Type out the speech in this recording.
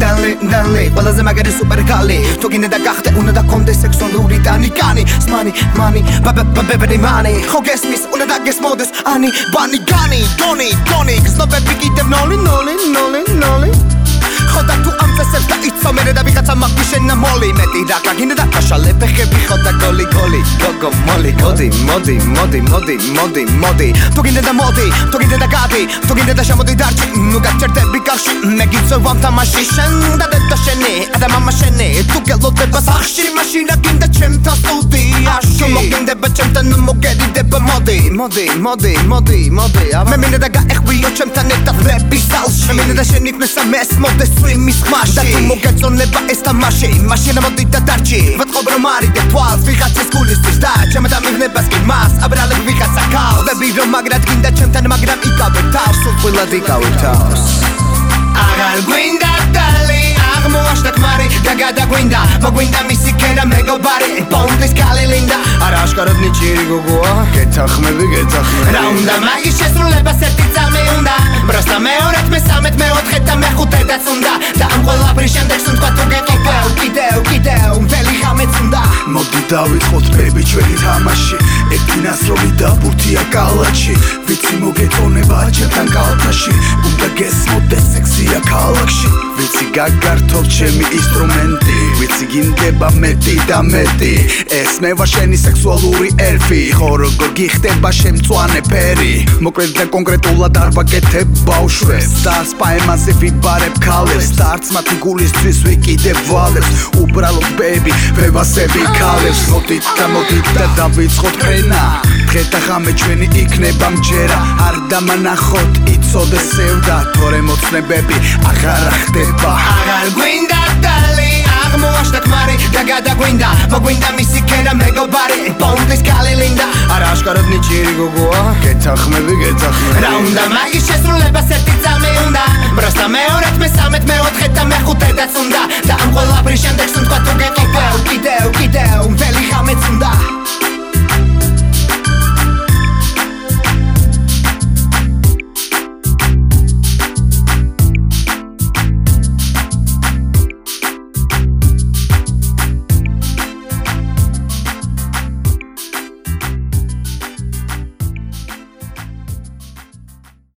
გინდალი ყველაზე მაგარი სუპერკალი თუ გინდა და გახდე უნდა და კონდე სექსუალური დანიკანი. სმანი მანი ბაბა ბაბები მანი. ხო გესმის უნდა და გესმოდეს ანი ბანი განი დონი დონი გზნობები კიდევ ნოლი ნოლი ნოლი ნოლი. ხო და თუ ამ წესებს მოლი მეტი რა გინდა და კაშალე ფეხები ხო და გოლი გოლი გოგო მოლი მოდი მოდი მოდი მოდი მოდი მოდი. თუ გინდა და მოდი თუ გინდა და გადი თუ გინდა და შემოდი დარჩი ნუ გაჩერდები კარში მე გიცო ვამ თამაში შენ და და შენი და მამა შენი თუ გელოდება სახში მაშინა გინდა ჩემთან სტუდიაში თუ მოგინდება ჩემთან მოგედიდება მოდი მოდი მოდი მოდი მოდი. მე მინდა და გაეხვიო ჩემთან ერთად რეპი სალში მე მინდა და შენ იქნეს ამეს მოდეს სვიმის ხმაში და თუ მოგეწონება ეს თამაში მაშინ მოდი და დარჩი. ვეთყობ რომ არიდე თვალს ვიღაცის გულისთვის და ჩემ და მიღნებას კი მას. აბრალებ ვიღაცა ქალს და ვირო მაგრად გინდა ჩემთან მაგრამ იკავებ თავს. სულ ყველად იკავებ თავს. აღარ გვინდა დალი აღმოაშთა ქმარი და გადაგვინდა. მოგვინდა მისი ქენა მეგობარი აშკარად ნიჭიერი გოგოა გეთახმები გეთახმები რა უნდა მაგის შესრულებას ერთი წამი უნდა? ბროსტა მეორეთ მესამეთ მეოთხე და მეხუთე დაც უნდა. და ამ ყველაფრის შემდეგ სულ თქვა თუ გეყიდე კიდევ კიდევ მთელი ხამეც უნდა. მოდი დავიწყოთ ბები ჩვენი თამაში. ეკინასროლი და ბურთია კალაჩი ვიცი მოგეწონება ჩემთან კალთაში. უნდა გესმოდეს სექსია ქალაქში. ვიცი გაგართობ ჩემი ინსტრუმენტი. ვიცი გინდება მეტი და მეტი. ეს მე ვარ შენი სექსუალური ელფი. ხო როგორ გიხდება შემწვანე ფერი? მოკლედ და კონკრეტულად არ ვაკეთებ ბავშვებს და სპაემაზე ვიბარებ ქალებს. და არც მათი გულისთვის ვიკიდებ ვალებს. უბრალოდ ბები ვევასები ქალებს მოდით და მოდით და დავიწყოთ ფრენა დღე და ღამე ჩვენი იქნება მჯერა არ დამანახოთ იცოდე სევდა თორე მოცნებები აღარ ხდება აღარ გვინდა დალი აღმოაშთა ქმარი და გადაგვინდა. მოგვინდა მისი ქენა მეგობარი პონტის კალილინდა არა აშკარად ნიჭიერი გოგოა გეთახმები გეთახმები რა უნდა მაგის შესრულებას ერთი წამი უნდა? ბროსტა მეორეთ მესამეთ მეოთხე და მეხუთე დაც უნდა და ამ ყველაფრის შემდეგ